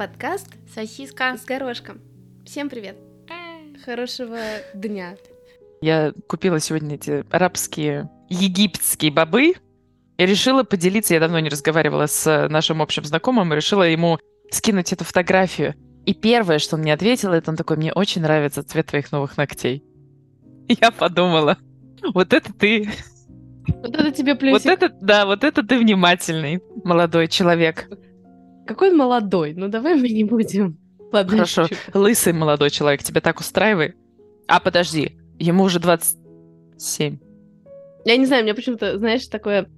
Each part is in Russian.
подкаст «Сосиска с горошком». Всем привет. Хорошего дня. Я купила сегодня эти арабские египетские бобы и решила поделиться. Я давно не разговаривала с нашим общим знакомым и решила ему скинуть эту фотографию. И первое, что он мне ответил, это он такой, мне очень нравится цвет твоих новых ногтей. Я подумала, вот это ты. Вот это тебе плюсик. Вот это, да, вот это ты внимательный молодой человек. Какой он молодой? Ну давай мы не будем. Ладно, Хорошо, лысый молодой человек, тебя так устраивает? А, подожди, ему уже 27. Я не знаю, у меня почему-то, знаешь, такое...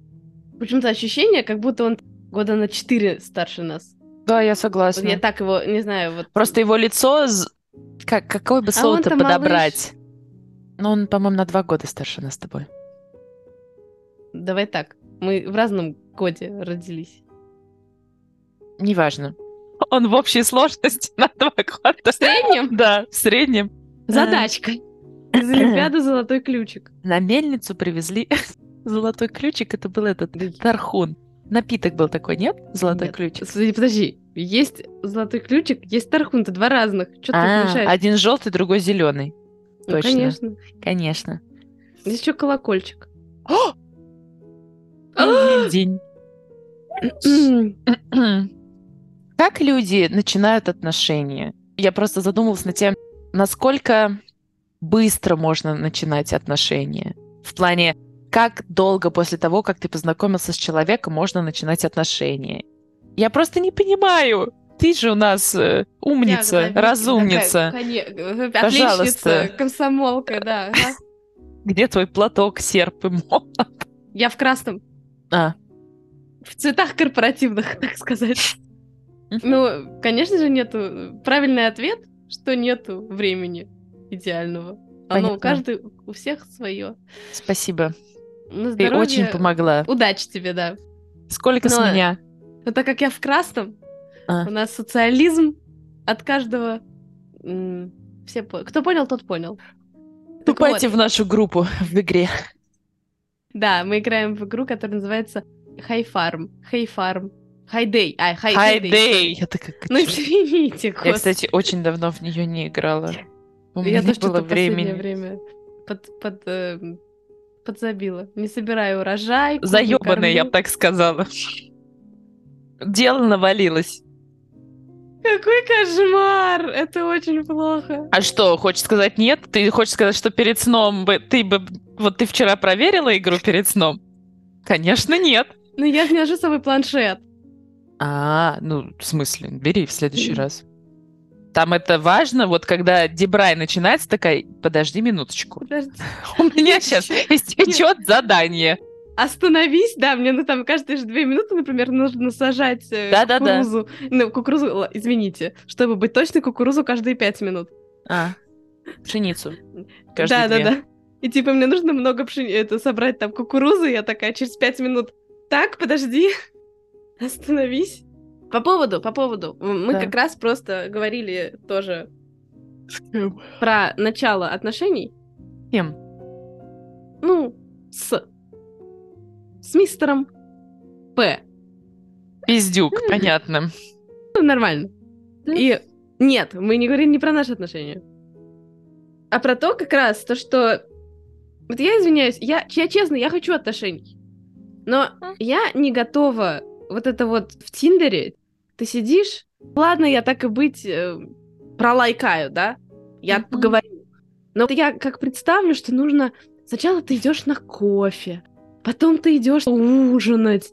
Почему-то ощущение, как будто он года на 4 старше нас. Да, я Вот согласна. я так его, не знаю, вот... Просто его лицо... Как, какое бы А слово-то он-то подобрать? Ну, он, по-моему, на два года старше нас с тобой. Давай так. Мы в разном годе родились. Неважно. Он в общей сложности на два года. В среднем Да, в среднем. задачка. Из Олимпиады золотой ключик. На мельницу привезли золотой ключик. Это был этот тархун. Напиток был такой, нет? Золотой Нет. ключик. Подожди. Есть золотой ключик, есть тархун, это два разных. Что ты А, мешаешь? один желтый, другой зеленый. Ну, точно. конечно. Конечно. Здесь еще колокольчик. День. Как люди начинают отношения? Я просто задумалась над тем, насколько быстро можно начинать отношения. В плане, как долго после того, как ты познакомился с человеком, можно начинать отношения. Я просто не понимаю. Ты же у нас э, умница, Ягода, разумница. такая, коне- Пожалуйста. Отличница, комсомолка, да. Где твой платок, серп и молот? Я в красном. А, В цветах корпоративных, так сказать. Ну, конечно же, нету... Правильный ответ, что нету времени идеального. Оно Понятно. у каждой, у всех свое. спасибо. На Ты очень помогла. Удачи тебе, да. Сколько с Но- меня? Но так как я в красном, А. у нас социализм от каждого... Все Кто понял, тот понял. Так Вступайте вот, в нашу группу в игре. Да, мы играем в игру, которая называется High Farm. High Farm. Day. А, Day. Day. Я такая, Ну извините, Я, господи. кстати, очень давно в нее не играла. У меня Я не было что-то времени. время под, под, эм, подзабила. Не собираю урожай. Заебанная, я бы так сказала. Дело навалилось. Какой кошмар! Это очень плохо. А что, хочешь сказать нет? Ты хочешь сказать, что перед сном бы ты бы... Вот ты вчера проверила игру перед сном? Конечно, нет. Ну я же не ношу с собой планшет. А, ну, в смысле, бери в следующий раз. Там это важно, вот когда дебрай начинается, такая, подожди минуточку. Подожди. У меня сейчас истечет задание. Остановись, да, мне ну, там каждые же две минуты, например, нужно сажать э, Да-да-да. кукурузу. Ну, кукурузу, извините, чтобы быть точной, кукурузу каждые пять минут. А, пшеницу. Каждые да, да, две. да. И типа мне нужно много пшени... это собрать там кукурузы, я такая через пять минут. Так, подожди, остановись. По поводу, по поводу. Мы Да. как раз просто говорили тоже про начало отношений. Кем? Ну, с с мистером П. Пиздюк, понятно. Ну, нормально. И нет, мы не говорим не про наши отношения. А про то как раз, то, что... Вот я извиняюсь, я, я честно, я хочу отношений. Но я не готова вот это вот в Тиндере. Ты сидишь, ладно, я так и быть э, пролайкаю, да? Я Мгм. поговорю. Но я как представлю, что нужно... Сначала ты идешь на кофе, потом ты идешь ужинать,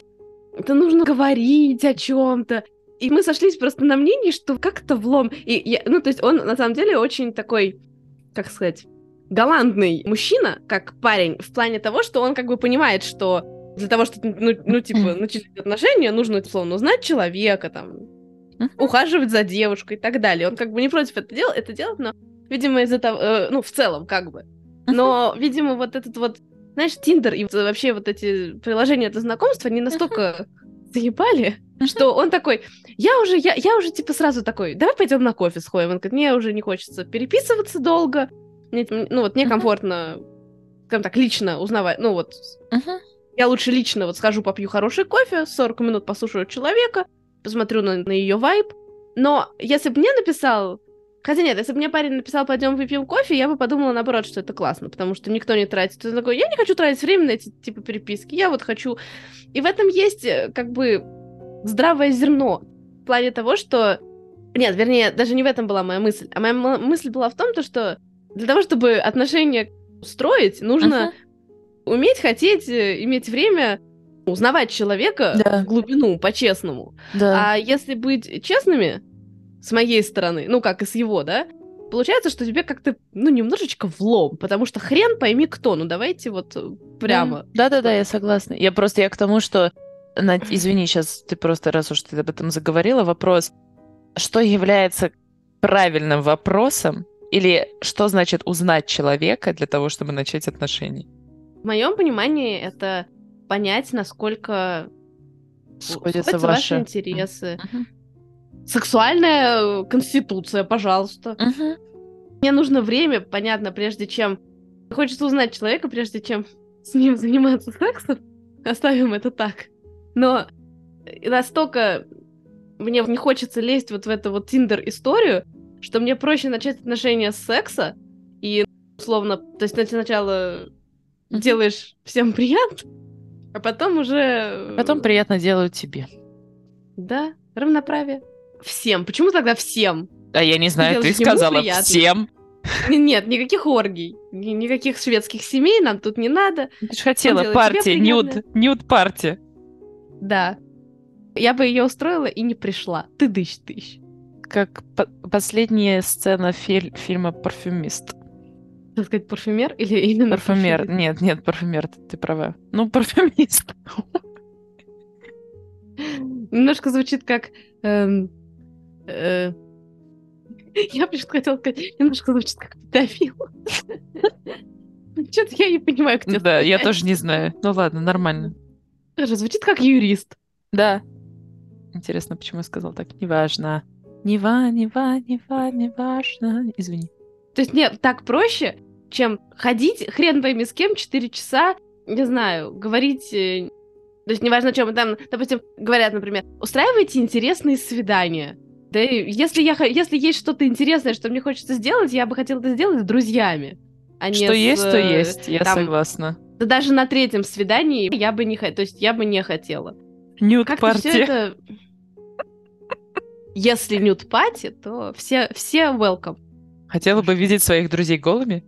это нужно говорить о чем-то. И мы сошлись просто на мнении, что как-то влом. И я, ну, то есть он на самом деле очень такой, как сказать, галантный мужчина, как парень, в плане того, что он как бы понимает, что для того, чтобы, ну, ну типа, начать отношения, нужно, условно, узнать человека, там, Мгм. ухаживать за девушкой и так далее. Он как бы не против это, дел- это делать, но, видимо, из-за того, э, ну, в целом, как бы. Но, видимо, вот этот вот, знаешь, Тиндер и вообще вот эти приложения для знакомства, они настолько заебали, что он такой, я уже, я, я уже типа сразу такой, давай пойдем на кофе сходим. Он говорит, мне уже не хочется переписываться долго, мне, ну вот некомфортно, скажем так, лично узнавать, ну вот. Я лучше лично вот схожу попью хороший кофе, 40 минут послушаю человека, посмотрю на, на ее вайб, Но если бы мне написал... Хотя нет, если бы мне парень написал, пойдем выпьем кофе, я бы подумала наоборот, что это классно, потому что никто не тратит. Ты такой, я не хочу тратить время на эти типа переписки, я вот хочу... И в этом есть э, как бы здравое зерно в плане того, что... Нет, вернее, даже не в этом была моя мысль. А моя мысль была в том, то, что для того, чтобы отношения строить, нужно uh-huh. Уметь, хотеть, э, иметь время узнавать человека да. в глубину, по-честному. Да. А если быть честными, с моей стороны, ну, как и с его, да, получается, что тебе как-то, ну, немножечко влом, потому что хрен пойми кто, ну, давайте вот прямо. Да-да-да, я согласна. Я просто, я к тому, что, извини, сейчас ты просто, раз уж ты об этом заговорила, вопрос, что является правильным вопросом, или что значит узнать человека для того, чтобы начать отношения? В моем понимании это понять, насколько сходятся, ваши... ваши интересы. Uh-huh. Сексуальная конституция, пожалуйста. Uh-huh. Мне нужно время, понятно, прежде чем... Хочется узнать человека, прежде чем с ним заниматься сексом. Оставим это так. Но настолько мне не хочется лезть вот в эту вот Тиндер-историю, что мне проще начать отношения с секса и, условно, то есть сначала делаешь всем приятно, а потом уже... Э, потом приятно делают тебе. Да, равноправие. Всем. Почему тогда всем? А я не знаю, ты сказала всем. Нет, никаких оргий, никаких шведских семей нам тут не надо. Ты же хотела партии, нюд, нюд партия. Да. Я бы ее устроила и не пришла. Ты дыщ, тыщ. Как по последняя сцена филь фильма «Парфюмист» так сказать, парфюмер или именно парфюмер? парфюмер? Нет, нет, парфюмер, ты, ты права. Ну, парфюмист. Немножко звучит как... Эм, э, я почему-то хотела сказать, немножко звучит как педофил. Что-то я не понимаю, где Да, я тоже не знаю. Ну ладно, нормально. Тоже звучит как юрист. Да. Интересно, почему я сказал так? Неважно. Нева, нева, нева, неважно. Извини. То есть нет, так проще, чем ходить хрен пойми с кем 4 часа, не знаю, говорить... Э, то есть неважно, о чем там, допустим, говорят, например, устраивайте интересные свидания. Да, если, я, если есть что-то интересное, что мне хочется сделать, я бы хотела это сделать с друзьями. А что не есть, с, то есть, я там, согласна. Да даже на третьем свидании я бы не хотела, то есть я бы не хотела. Нюд-партия. Это... Если нюд-пати, то все, все welcome. Хотела бы видеть своих друзей голыми?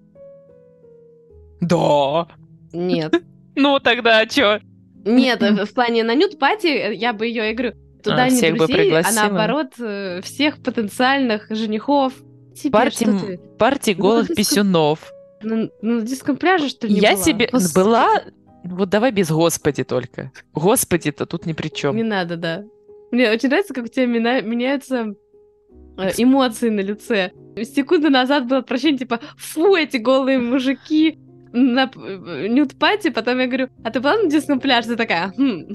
Да. Нет. Ну тогда что? Нет, в плане на нюд-пати я бы ее, говорю, туда а, не всех друзей, бы а наоборот э, всех потенциальных женихов. Тебе, партии, партии ну, голых ну, писюнов. Ну, на диском пляже, что ли, Я была? себе Господи. была... Вот давай без «Господи» только. «Господи»-то тут ни при чем. Не надо, да. Мне очень нравится, как у тебя меняются Э, эмоции на лице. Секунду назад было отвращение, типа, фу, эти голые мужики на нюд-пати, потом я говорю, а ты была на диском пляже? Ты такая, хм.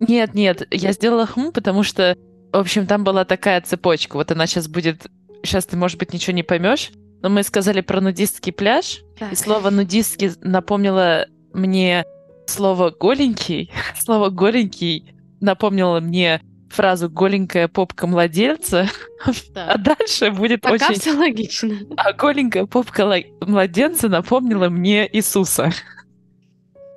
Нет, нет, я сделала хм, потому что, в общем, там была такая цепочка. Вот она сейчас будет... Сейчас ты, может быть, ничего не поймешь, но мы сказали про нудистский пляж, так. и слово нудистский напомнило мне слово голенький. Слово голенький напомнило мне фразу «голенькая попка младенца», да. а дальше будет Пока очень... все логично. А голенькая попка младенца напомнила мне Иисуса.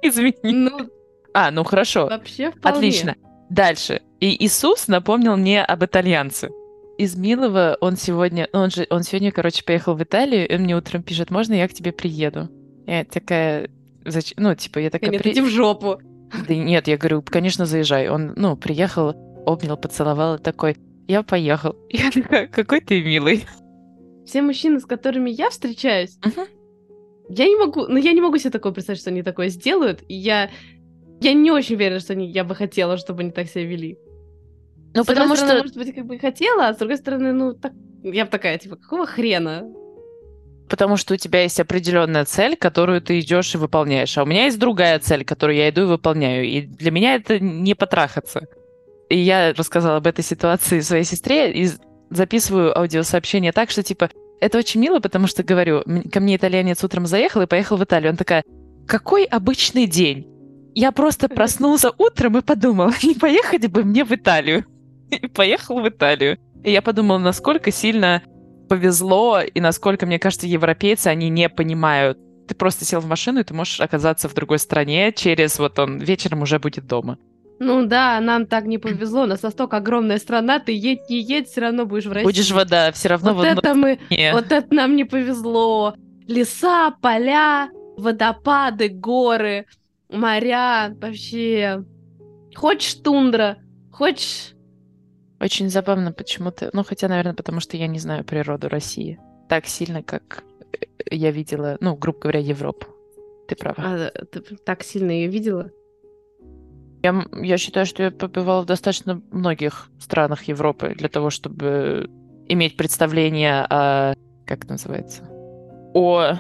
Извини. Ну, а, ну хорошо. Вообще вполне. Отлично. Дальше. И Иисус напомнил мне об итальянце. Из Милова он сегодня, ну, он же, он сегодня, короче, поехал в Италию, и он мне утром пишет, можно я к тебе приеду? Я такая, зачем? Ну, типа, я такая... Нет, при... иди в жопу. Да нет, я говорю, конечно, заезжай. Он, ну, приехал, обнял, поцеловал и такой, я поехал. Я такая, какой ты милый. Все мужчины, с которыми я встречаюсь, uh-huh. я не могу, ну я не могу себе такое представить, что они такое сделают, и я, я не очень уверена, что они, я бы хотела, чтобы они так себя вели. Ну, с потому стороны, что... может быть, как бы хотела, а с другой стороны, ну, так... я бы такая, типа, какого хрена? Потому что у тебя есть определенная цель, которую ты идешь и выполняешь. А у меня есть другая цель, которую я иду и выполняю. И для меня это не потрахаться. И я рассказала об этой ситуации своей сестре и записываю аудиосообщение так, что типа это очень мило, потому что говорю, ко мне итальянец утром заехал и поехал в Италию. Он такая, какой обычный день? Я просто проснулся утром и подумал, не поехать бы мне в Италию. И поехал в Италию. И я подумала, насколько сильно повезло, и насколько, мне кажется, европейцы, они не понимают. Ты просто сел в машину, и ты можешь оказаться в другой стране через вот он вечером уже будет дома. Ну да, нам так не повезло, у нас настолько огромная страна, ты едь, не едь, все равно будешь в России. Будешь вода, все равно вот это мы, вот это нам не повезло. Леса, поля, водопады, горы, моря, вообще. Хочешь тундра, хочешь... Очень забавно почему-то, ну хотя, наверное, потому что я не знаю природу России так сильно, как э, я видела, ну, грубо говоря, Европу. Ты права. А, ты так сильно ее видела? Я, я считаю, что я побывала в достаточно многих странах Европы для того, чтобы иметь представление о... Как это называется? О...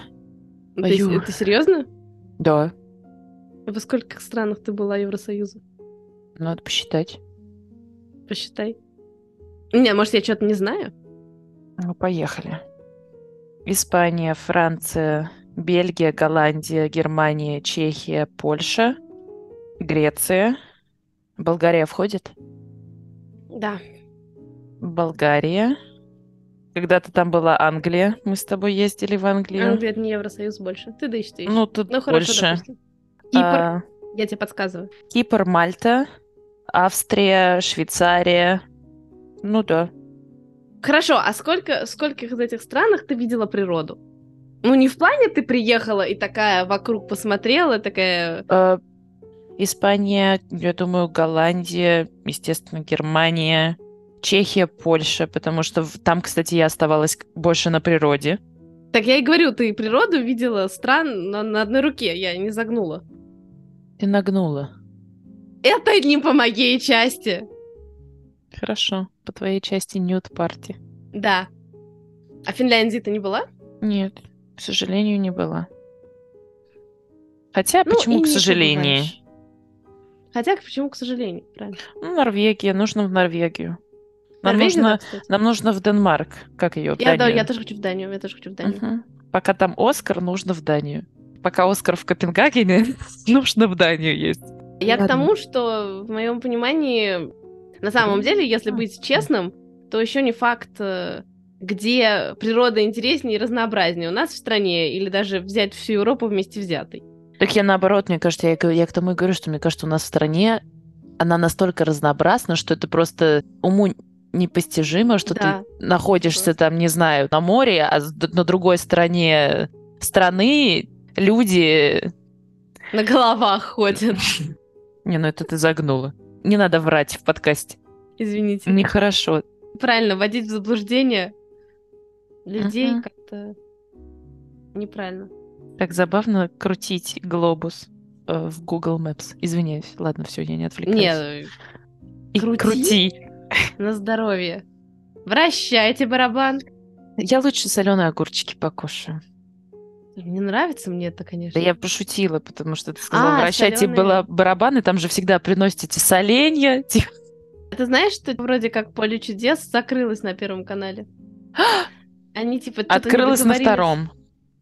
Ты, ты серьезно? Да. Во скольких странах ты была Евросоюза? Надо посчитать. Посчитай. Не, может, я что-то не знаю? Ну, поехали. Испания, Франция, Бельгия, Голландия, Германия, Чехия, Польша, Греция. Болгария входит? Да. Болгария. Когда-то там была Англия. Мы с тобой ездили в Англию. Англия это не Евросоюз больше. Ты да ищешь. Ну, тут ну, хорошо, больше. Допустим. Кипр. А... Я тебе подсказываю. Кипр, Мальта, Австрия, Швейцария. Ну да. Хорошо, а сколько, скольких из этих странах ты видела природу? Ну, не в плане ты приехала и такая вокруг посмотрела, такая... А, Испания, я думаю, Голландия, естественно, Германия, Чехия, Польша, потому что там, кстати, я оставалась больше на природе. Так я и говорю, ты природу видела стран на, на одной руке, я не загнула. Ты нагнула. Это не по моей части. Хорошо, по твоей части нюд парти. Да. А Финляндии ты не была? Нет, к сожалению, не была. Хотя, ну, почему к сожалению? Хотя, почему, к сожалению, правильно? Ну, Норвегия, нужно в Норвегию. Нам Норвегия, нужно, да, нам нужно в Денмарк. Как ее? В я, Да, я тоже хочу в Данию. Я тоже хочу в Данию. Угу. Пока там Оскар, нужно в Данию. Пока Оскар в Копенгагене, нужно в Данию есть. Я Ладно. к тому, что в моем понимании, на самом деле, если быть честным, то еще не факт, э, где природа интереснее и разнообразнее у нас в стране, или даже взять всю Европу вместе взятой. Так я наоборот, мне кажется, я, я к тому и говорю, что мне кажется, у нас в стране она настолько разнообразна, что это просто уму непостижимо, что да. ты находишься там, не знаю, на море, а на другой стороне страны люди... На головах ходят. Не, ну это ты загнула. Не надо врать в подкасте. Извините. Нехорошо. Правильно, вводить в заблуждение людей uh-huh. как-то неправильно. Так забавно крутить глобус э, в Google Maps. Извиняюсь. Ладно, все, я не отвлекаюсь. Нет, И крути. крути. На здоровье. Вращайте барабан. Я лучше соленые огурчики покушаю. Не нравится мне это, конечно. Да я пошутила, потому что ты сказала, а, вращайте соленые... было барабаны, там же всегда приносите соленья. Ты знаешь, что вроде как поле чудес закрылось на Первом канале? Они типа Открылось на втором.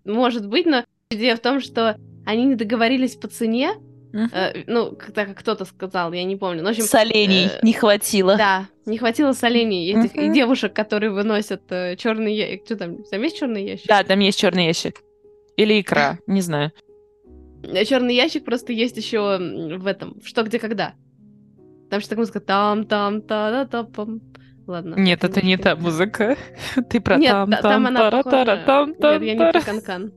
Может быть, но идея в том, что они не договорились по цене, Uh-huh. Э, ну, так как кто-то сказал, я не помню. Ну, в общем, солений э, не хватило. Да, не хватило солений этих uh-huh. и девушек, которые выносят э, черный ящик. Что там? Там есть черный ящик? Да, там есть черный ящик. Или икра, не знаю. Черный ящик просто есть еще в этом, что где когда. Там что такая музыка там там та да та пам. Ладно. Нет, это не та музыка. Ты про Нет, там там она там там Нет, я не про канкан.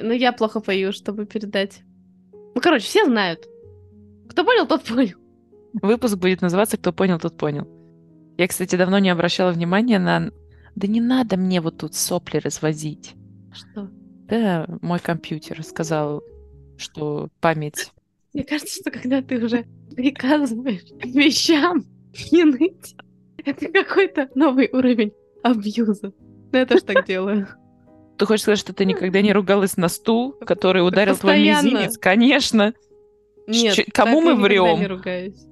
Ну я плохо пою, чтобы передать. Ну короче, все знают. Кто понял, тот понял. Выпуск будет называться «Кто понял, тот понял». Я, кстати, давно не обращала внимания на... Да не надо мне вот тут сопли развозить. Что? Да, мой компьютер сказал, что память... Мне кажется, что когда ты уже приказываешь вещам не ныть, это какой-то новый уровень абьюза. Ну, я тоже так делаю. Ты хочешь сказать, что ты никогда не ругалась на стул, который ударил Постоянно. твой мизинец? Конечно. Нет, Ч- кому мы врем? не ругаюсь.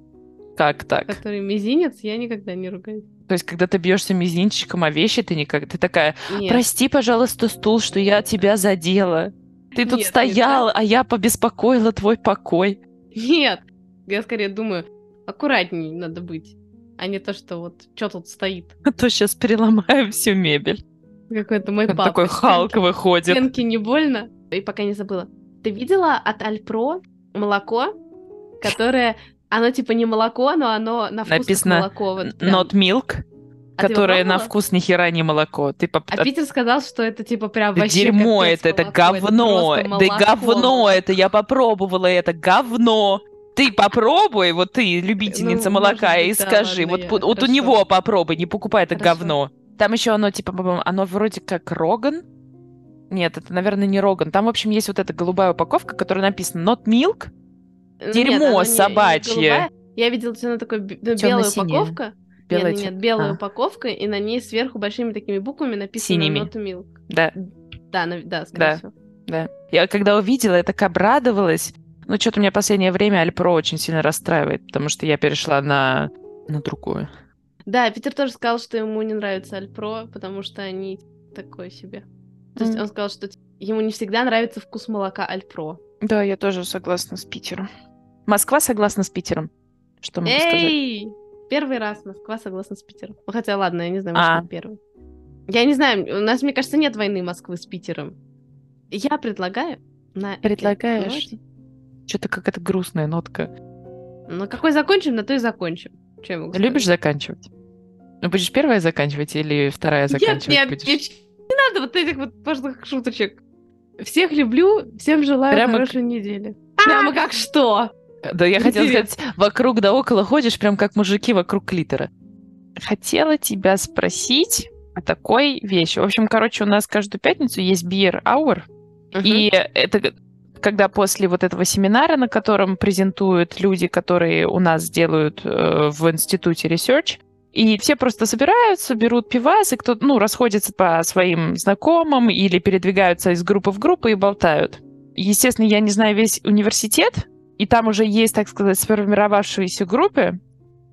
Как так? Который мизинец, я никогда не ругаюсь. То есть, когда ты бьешься мизинчиком о вещи, ты никак... Ты такая, нет. прости, пожалуйста, стул, что я тебя задела. Ты тут нет, стоял, нет, а я побеспокоила твой покой. Нет, я скорее думаю, аккуратней надо быть. а не то, что вот что тут стоит. А то сейчас переломаем всю мебель. Какой-то мой папа. Такой Халк выходит. Стенки не больно? И пока не забыла. Ты видела от Альпро молоко, которое... Оно типа не молоко, но оно на вкус Написано молоко. Вот прям. Not milk, А которое на вкус ни хера не молоко. Ты поп- А Питер сказал, что это типа прям вообще дерьмо это, это говно, просто да говно это, я попробовала это, говно. Ты попробуй, вот ты, любительница Ну, молока, может и быть, да, скажи, ладно, вот, я- вот у него попробуй, не покупай это Хорошо. говно. Там еще оно, типа, оно вроде как Роган. Нет, это, наверное, не Роган. Там, в общем, есть вот эта голубая упаковка, которая написана Not Milk. Нет, Дерьмо оно не- не собачье. голубая. Я видела, что она такой ну, белая упаковка. Белая нет, нет, нет, белая а. упаковка, и на ней сверху большими такими буквами написано Синими. Not Milk. Да, Да, на- да, скорее Да. всего. да. Я когда увидела, я так обрадовалась. Ну, что-то меня в последнее время Альпро очень сильно расстраивает, потому что я перешла на, на другое. Да, Питер тоже сказал, что ему не нравится Альпро, потому что они такое себе. То есть Мгм. он сказал, что ему не всегда нравится вкус молока Альпро. Да, я тоже согласна с Питером. Москва согласна с Питером. Что могу сказать? Эй! Первый раз Москва согласна с Питером. Ну, хотя, ладно, я не знаю, может, А. первый. Я не знаю, у нас, мне кажется, нет войны Москвы с Питером. Я предлагаю на Предлагаешь? Что-то какая-то грустная нотка. Ну, какой закончим, на то и закончим. Я могу Любишь заканчивать? Ну, будешь первая заканчивать или вторая Нет, заканчивать нет, будешь? девочки, не надо вот этих вот пошлых шуточек. Всех люблю, всем желаю Прямо хорошей недели. Прямо как что? Да, я хотела сказать, вокруг да около ходишь, прям как мужики вокруг клитора. Хотела тебя спросить о такой вещи. В общем, короче, у нас каждую пятницу есть beer hour, И это когда после вот этого семинара, на котором презентуют люди, которые у нас делают э, в институте research, и все просто собираются, берут пивас, и кто ну, расходится по своим знакомым или передвигаются из группы в группу и болтают. Естественно, я не знаю весь университет, и там уже есть, так сказать, сформировавшиеся группы.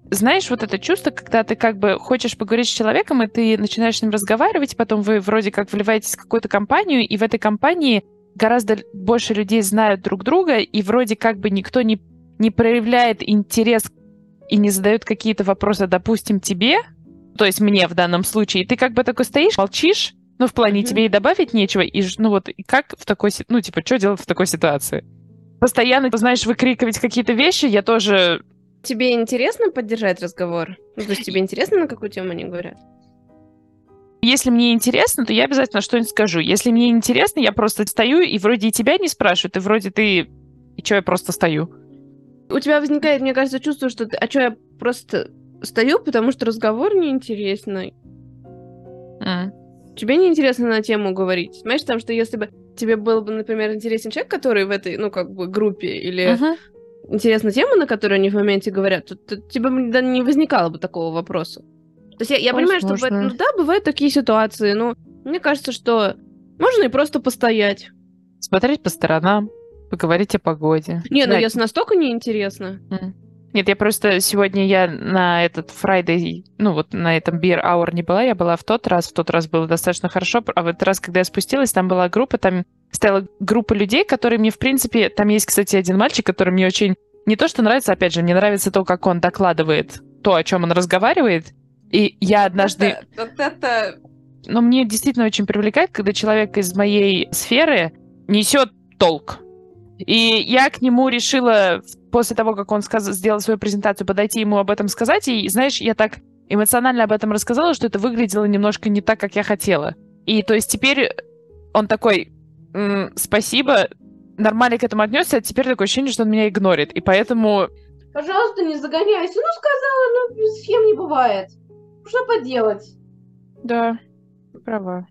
Знаешь, вот это чувство, когда ты как бы хочешь поговорить с человеком, и ты начинаешь с ним разговаривать, потом вы вроде как вливаетесь в какую-то компанию, и в этой компании гораздо больше людей знают друг друга, и вроде как бы никто не, не проявляет интерес и не задает какие-то вопросы, допустим, тебе, то есть мне в данном случае, и ты как бы такой стоишь, молчишь, ну, в плане Мгм. тебе и добавить нечего, и ну вот, и как в такой, ну, типа, что делать в такой ситуации? Постоянно, знаешь, выкрикивать какие-то вещи, я тоже Тебе интересно поддержать разговор? Ну, то есть тебе интересно, на какую тему они говорят? Если мне интересно, то я обязательно что-нибудь скажу. Если мне интересно, я просто стою, и вроде и тебя не спрашивают, и вроде ты... И что, я просто стою? У тебя возникает, мне кажется, чувство, что ты... А что, я просто стою, потому что разговор неинтересный. М. Тебе неинтересно на тему говорить. Понимаешь, там, что если бы тебе был бы, например, интересен человек, который в этой, ну, как бы, группе, или Мгм. интересна тема, на которую они в моменте говорят, то, то тебе бы не возникало бы такого вопроса. То есть я, я понимаю, что бывает- ну, да, бывают такие ситуации, но мне кажется, что можно и просто постоять. Смотреть по сторонам, поговорить о погоде. Не, ну Знать- если настолько неинтересно. М. Нет, я просто сегодня я на этот Friday, ну вот на этом Beer Hour не была, я была в тот раз, в тот раз было достаточно хорошо, а в этот раз, когда я спустилась, там была группа, там стояла группа людей, которые мне, в принципе, там есть, кстати, один мальчик, который мне очень не то, что нравится, опять же, мне нравится то, как он докладывает, то, о чем он разговаривает, и я однажды... Вот это... Но мне действительно очень привлекает, когда человек из моей сферы несет толк. И я к нему решила после того, как он сказ- сделал свою презентацию, подойти ему об этом сказать. И, знаешь, я так эмоционально об этом рассказала, что это выглядело немножко не так, как я хотела. И то есть теперь он такой, «М, спасибо, нормально к этому отнесся, а теперь такое ощущение, что он меня игнорит. И поэтому Пожалуйста, не загоняйся. Ну, сказала, ну, схем не бывает. Что поделать? Да, права.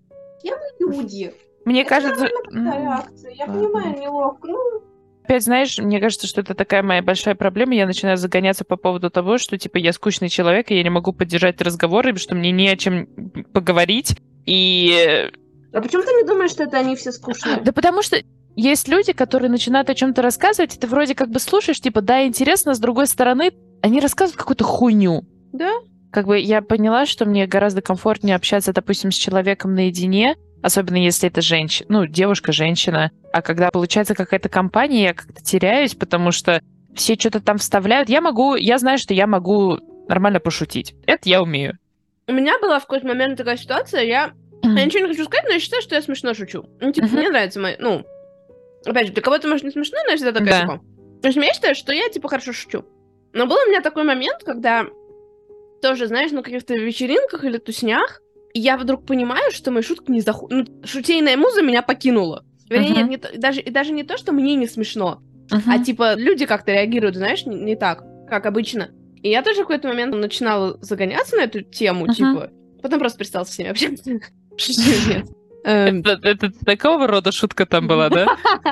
Люди. Мне Это кажется... реакция. Я ладно. понимаю, неловко. Ну, Опять, знаешь, мне кажется, что это такая моя большая проблема. Я начинаю загоняться по поводу того, что, типа, я скучный человек, и я не могу поддержать разговоры, что мне не о чем поговорить. И... а почему ты не думаешь, что это они все скучные? Да потому что есть люди, которые начинают о чем-то рассказывать, и ты вроде как бы слушаешь, типа, да, интересно, с другой стороны, они рассказывают какую-то хуйню. Да? Как бы я поняла, что мне гораздо комфортнее общаться, допустим, с человеком наедине, особенно если это женщина, ну, девушка-женщина. А когда получается какая-то компания, я как-то теряюсь, потому что все что-то там вставляют. Я могу, я знаю, что я могу нормально пошутить. Это я умею. У меня была в какой-то момент такая ситуация, я... Я ничего не хочу сказать, но я считаю, что я смешно шучу. Ну, типа, Мгм. мне нравится мои... Ну, опять же, для кого-то, может, не смешно, но я всегда такая, Да. типа... В общем, я считаю, что я, типа, хорошо шучу. Но был у меня такой момент, когда тоже, знаешь, на каких-то вечеринках или туснях, и я вдруг понимаю, что мои шутки не заходят... Ну, шутейная муза меня покинула. Вернее, Мгм. нет, не то- даже, и даже не то, что мне не смешно, а Мгм. типа люди как-то реагируют, знаешь, не, не так, как обычно. И я тоже в какой-то момент начинала загоняться на эту тему, Мгм. типа. Потом просто перестала с ними общаться. Нет. Эм, это такого рода шутка там была, да?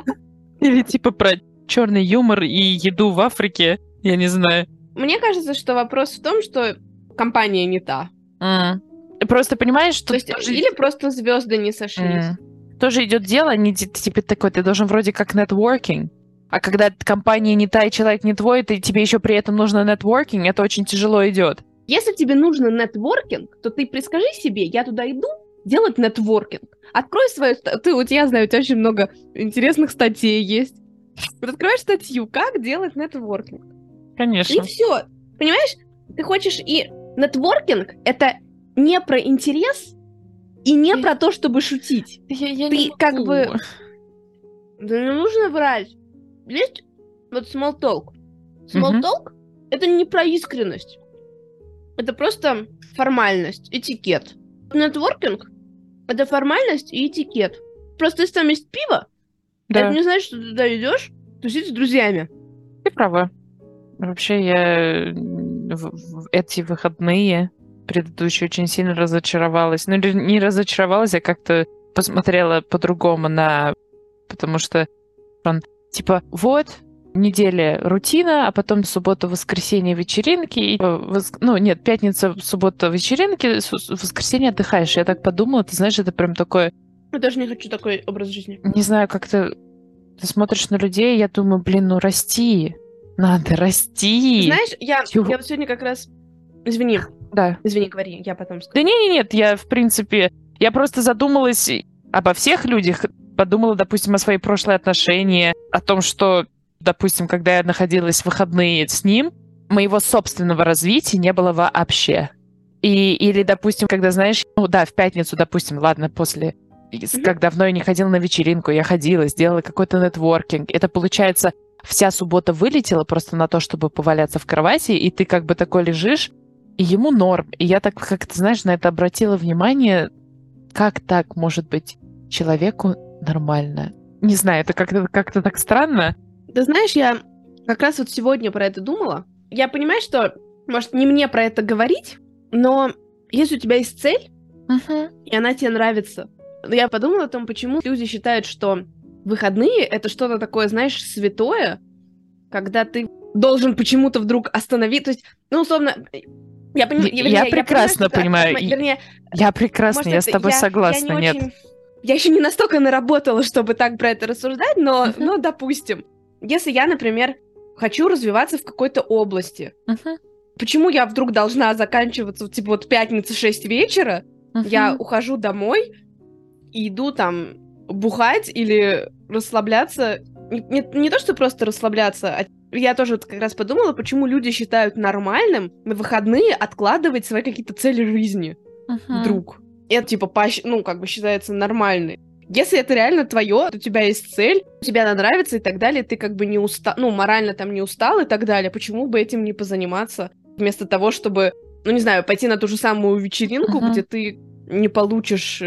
Или типа про черный юмор и еду в Африке? Я не знаю. Мне кажется, что вопрос в том, что компания не та. М. Просто понимаешь, что То есть, тоже, или просто звезды не сошлись. м, тоже идет дело, не т- тебе такой, ты должен вроде как нетворкинг. А когда компания не та и человек не твой, ты, тебе еще при этом нужно нетворкинг, это очень тяжело идет. Если тебе нужно нетворкинг, то ты прискажи себе, я туда иду делать нетворкинг. Открой свою... Ты, вот я знаю, у тебя очень много интересных статей есть. Вот открываешь статью, как делать нетворкинг. Конечно. И все. Понимаешь, ты хочешь и нетворкинг это не про интерес и не про то, чтобы шутить. Я, я Ты не как могу. бы- Да не нужно врать. Есть вот small talk. Small Мгм. talk это не про искренность. Это просто формальность, этикет. Нетворкинг это формальность и этикет. Просто если там есть пиво, Да, это не значит, что ты туда идешь тусить с друзьями. ты права. Вообще, я в- эти выходные предыдущие очень сильно разочаровалась. Ну, или не разочаровалась, а как-то посмотрела по-другому на... Потому что он, типа, вот, неделя рутина, а потом суббота, воскресенье, вечеринки. И, э, вос- Ну, нет, пятница, суббота, вечеринки, воскресенье отдыхаешь. Я так подумала, ты знаешь, это прям такое Я тоже не хочу такой образ жизни. не знаю, как-то ты смотришь на людей, я думаю, блин, ну расти. Надо расти. Знаешь, я, Чего? я вот сегодня как раз... Извини, Да. извини, говори, я потом скажу. Да не, не, нет, я в принципе, я просто задумалась обо всех людях, подумала, допустим, о своей прошлой отношении, о том, что, допустим, когда я находилась в выходные с ним, моего собственного развития не было вообще. И, или, допустим, когда, знаешь, ну да, в пятницу, допустим, ладно, после, как давно я не ходила на вечеринку, я ходила, сделала какой-то нетворкинг. Это, получается, вся суббота вылетела просто на то, чтобы поваляться в кровати, и ты как бы такой лежишь, и ему норм. И я так, как ты знаешь, на это обратила внимание, как так может быть человеку нормально. Не знаю, это как-то как так странно. Ты знаешь, я как раз вот сегодня про это думала. Я понимаю, что, может, не мне про это говорить, но если у тебя есть цель, и она тебе нравится, я подумала о том, почему люди считают, что выходные — это что-то такое, знаешь, святое, когда ты должен почему-то вдруг остановить. То есть, ну, условно, я, поним- Я- вернее, я прекрасно понимаю, и- Вернее, Я прекрасно, может, я это- с тобой согласна, я не нет. очень- Я еще не настолько наработала, чтобы так про это рассуждать, но, Мгм. но допустим, если я, например, хочу развиваться в какой-то области, Мгм, почему я вдруг должна заканчиваться, типа, вот пятница 6 вечера, я мгм. ухожу домой и иду там бухать или расслабляться. Не, не- не то, что просто расслабляться, а я тоже вот как раз подумала, почему люди считают нормальным на выходные откладывать свои какие-то цели жизни Мгм. вдруг. Это типа, поощ- ну, как бы считается нормальной. Если это реально твое, у тебя есть цель, тебе она нравится и так далее, ты как бы не устал, ну, морально там не устал и так далее, почему бы этим не позаниматься, вместо того, чтобы, ну, не знаю, пойти на ту же самую вечеринку, Мгм. где ты не получишь...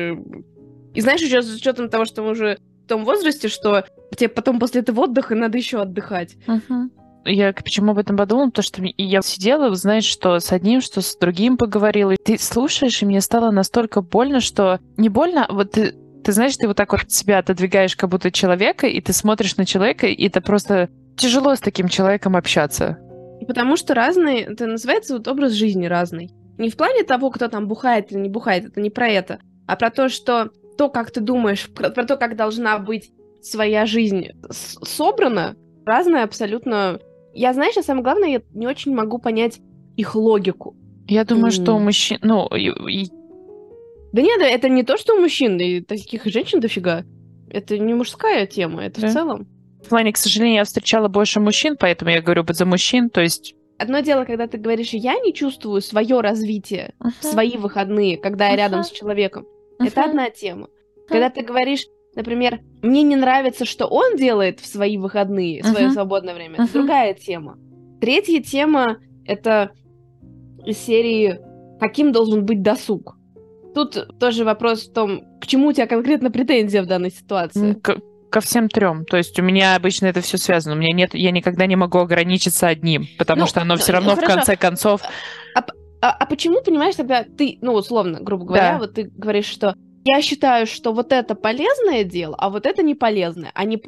И знаешь, еще с учетом того, что мы уже в том возрасте, что тебе потом после этого отдыха надо еще отдыхать. Мгм. Я к- почему об этом подумала? Потому что я сидела, знаешь, что с одним, что с другим поговорила. И ты слушаешь, и мне стало настолько больно, что не больно, а вот ты, ты знаешь, ты вот так вот себя отодвигаешь как будто человека, и ты смотришь на человека, и это просто тяжело с таким человеком общаться. Потому что разный, это называется вот образ жизни разный. Не в плане того, кто там бухает или не бухает, это не про это, а про то, что то, как ты думаешь, про, про то, как должна быть своя жизнь собрана, разное абсолютно. Я, знаешь, а самое главное, я не очень могу понять их логику. Я думаю, что у мужчин... Ну, и- и- Да нет, это не то, что у мужчин, и таких женщин дофига. Это не мужская тема, это Да. в целом. в плане, к сожалению, я встречала больше мужчин, поэтому я говорю за мужчин. То есть Одно дело, когда ты говоришь, я не чувствую свое развитие в свои выходные, когда я рядом с человеком. Это одна тема. Когда ты говоришь, например, мне не нравится, что он делает в свои выходные, в свое свободное время, это другая тема. Третья тема это из серии каким должен быть досуг. Тут тоже вопрос в том, к чему у тебя конкретно претензия в данной ситуации. К- ко всем трем. То есть у меня обычно это все связано. У меня нет, я никогда не могу ограничиться одним, потому Ну, что оно ну, все равно в хорошо. конце концов. А, а почему, понимаешь, тогда ты, ну, условно, грубо говоря, Да. вот ты говоришь, что я считаю, что вот это полезное дело, а вот это не полезное. А, не,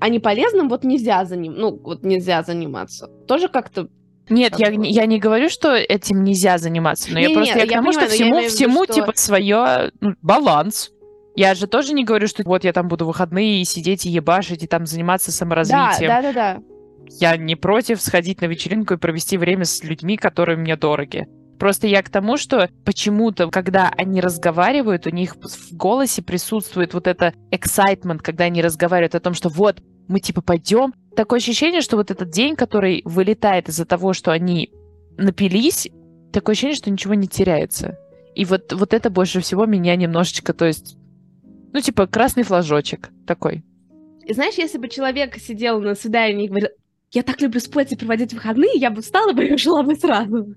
а не полезным вот нельзя за ним, ну, вот нельзя заниматься. Тоже как-то... Нет, я, не- я не говорю, что этим нельзя заниматься, но я Не-не, просто я к я тому, понимаю, что я всему, виду, всему что- типа свое баланс. Я же тоже не говорю, что вот я там буду выходные и сидеть и ебашить, и там заниматься Да, саморазвитием. да, да, да. Я не против сходить на вечеринку и провести время с людьми, которые мне дороги. Просто я к тому, что почему-то, когда они разговаривают, у них в голосе присутствует вот это excitement, когда они разговаривают о том, что вот, мы типа пойдем. Такое ощущение, что вот этот день, который вылетает из-за того, что они напились, такое ощущение, что ничего не теряется. И вот, вот это больше всего меня немножечко, то есть, ну, типа, красный флажочек такой. И знаешь, если бы человек сидел на свидании и говорил, я так люблю спать и проводить выходные, я бы встала бы и ушла бы сразу.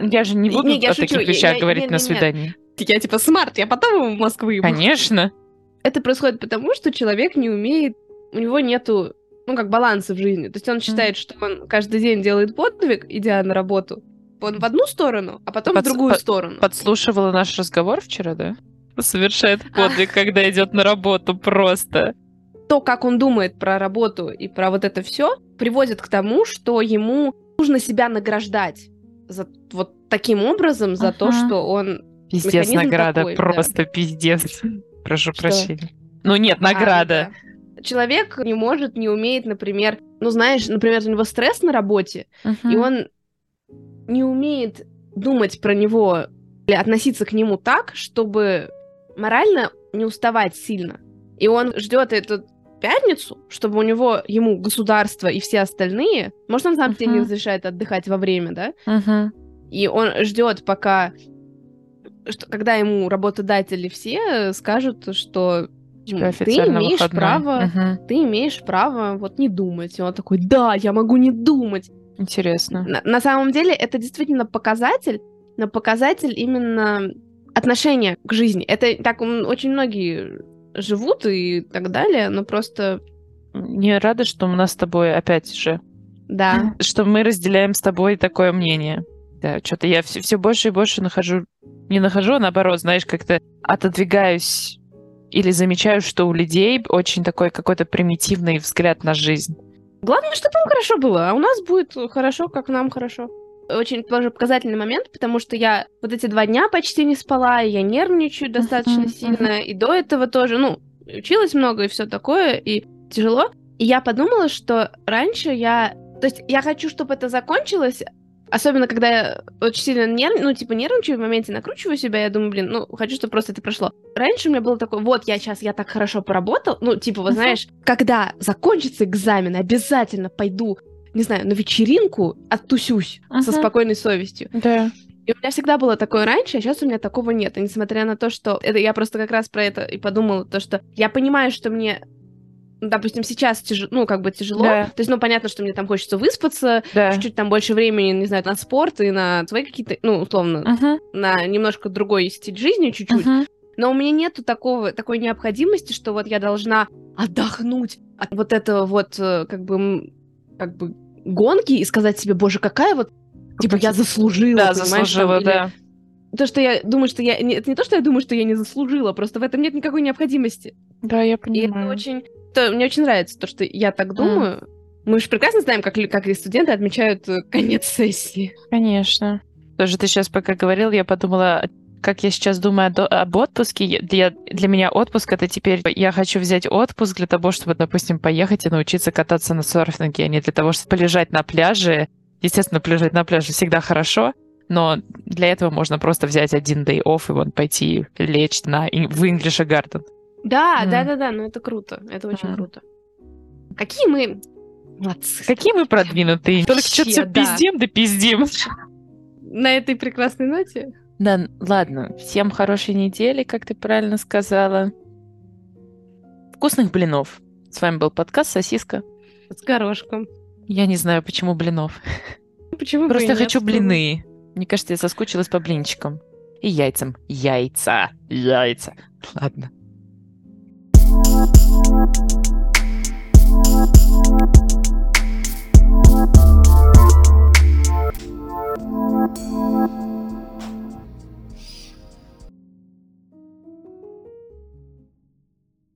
Я же не буду не, я о таких я- вещах я- говорить не- на не- не. свидании. Я типа смарт, я потом ему в Москву. Конечно. Это происходит потому, что человек не умеет, у него нету, ну, как баланса в жизни. То есть он считает, что он каждый день делает подвиг, идя на работу, он в одну сторону, а потом Подс- в другую под- сторону. Подслушивала наш разговор вчера, да? Совершает подвиг, когда идет на работу просто. То, как он думает про работу и про вот это все, приводит к тому, что ему нужно себя награждать за вот таким образом за то, Ага. что он... Пиздец, Механизм награда. такой, да. просто пиздец. Прошу Что? прощения. Ну нет, А, награда. да. Человек не может, не умеет, например, ну знаешь, например, у него стресс на работе, и он не умеет думать про него или относиться к нему так, чтобы морально не уставать сильно. И он ждет эту пятницу, чтобы у него, ему государство и все остальные, может, он сам тебе не Мгм. разрешает отдыхать во время, да? Мгм. И он ждет, пока, что, когда ему работодатели все скажут, что Типа ты имеешь выходной. право, Мгм. ты имеешь право вот не думать. И он такой, да, я могу не думать. Интересно. На, на самом деле это действительно показатель, но показатель именно отношения к жизни. Это так очень многие живут и так далее, но просто, Не рада, что у нас с тобой опять же, да. что мы разделяем с тобой такое мнение. Да, что-то я все, все больше и больше нахожу, не нахожу, а наоборот, знаешь, как-то отодвигаюсь или замечаю, что у людей очень такой какой-то примитивный взгляд на жизнь. Главное, чтобы им хорошо было, а у нас будет хорошо, как нам хорошо. Очень тоже показательный момент, потому что я вот эти два дня почти не спала, я нервничаю достаточно сильно, и до этого тоже, ну, училась много и все такое, и тяжело. И я подумала, что раньше я... То есть я хочу, чтобы это закончилось, особенно когда я очень сильно нерв... ну, типа, нервничаю в моменте, накручиваю себя, я думаю, блин, ну, хочу, чтобы просто это прошло. Раньше у меня было такое, вот, я сейчас, я так хорошо поработал, ну, типа, вот знаешь, когда закончится экзамен, обязательно пойду, не знаю, на вечеринку, оттусюсь со Мгм. спокойной совестью. Да. И у меня всегда было такое раньше, а сейчас у меня такого нет. И несмотря на то, что... Это я просто как раз про это и подумала, то, что я понимаю, что мне допустим, сейчас тяжело, ну, как бы тяжело. Да. То есть, ну, понятно, что мне там хочется выспаться, Да. чуть-чуть там больше времени, не знаю, на спорт и на свои какие-то, ну, условно, Мгм, на немножко другой стиль жизни чуть-чуть. мгм. Но у меня нету такого, такой необходимости, что вот я должна отдохнуть от вот этого вот, э, как бы, как бы гонки и сказать себе, боже, какая вот, типа, я заслужила, Да, заслужила, там, да. То, что я думаю, что я... Это не то, что я думаю, что я не заслужила, просто в этом нет никакой необходимости. Да, я И понимаю. это очень... то- мне очень нравится то, что я так думаю. Мы же прекрасно знаем, как, как и студенты отмечают э, конец сессии. Конечно. Тоже ты сейчас пока говорил, я подумала, как я сейчас думаю об отпуске. Для, для меня отпуск это теперь я хочу взять отпуск для того, чтобы, допустим, поехать и научиться кататься на серфинге, а не для того, чтобы полежать на пляже. Естественно, полежать на пляже всегда хорошо, но для этого можно просто взять один day off и вон пойти лечь на, в English Garden. Да, Мгм. да, да, да, ну это круто. Это очень Мгм. круто. Какие мы Молодцы. Какие мы продвинутые. Только Вообще, что-то да. пиздим да пиздим. На этой прекрасной ноте да, ладно. Всем хорошей недели, как ты правильно сказала. Вкусных блинов. С вами был подкаст «Сосиска». С горошком. Я не знаю, почему блинов. Ну, почему Просто я хочу ну? блины. Мне кажется, я соскучилась по блинчикам. И яйцам. Яйца. Яйца. Ладно.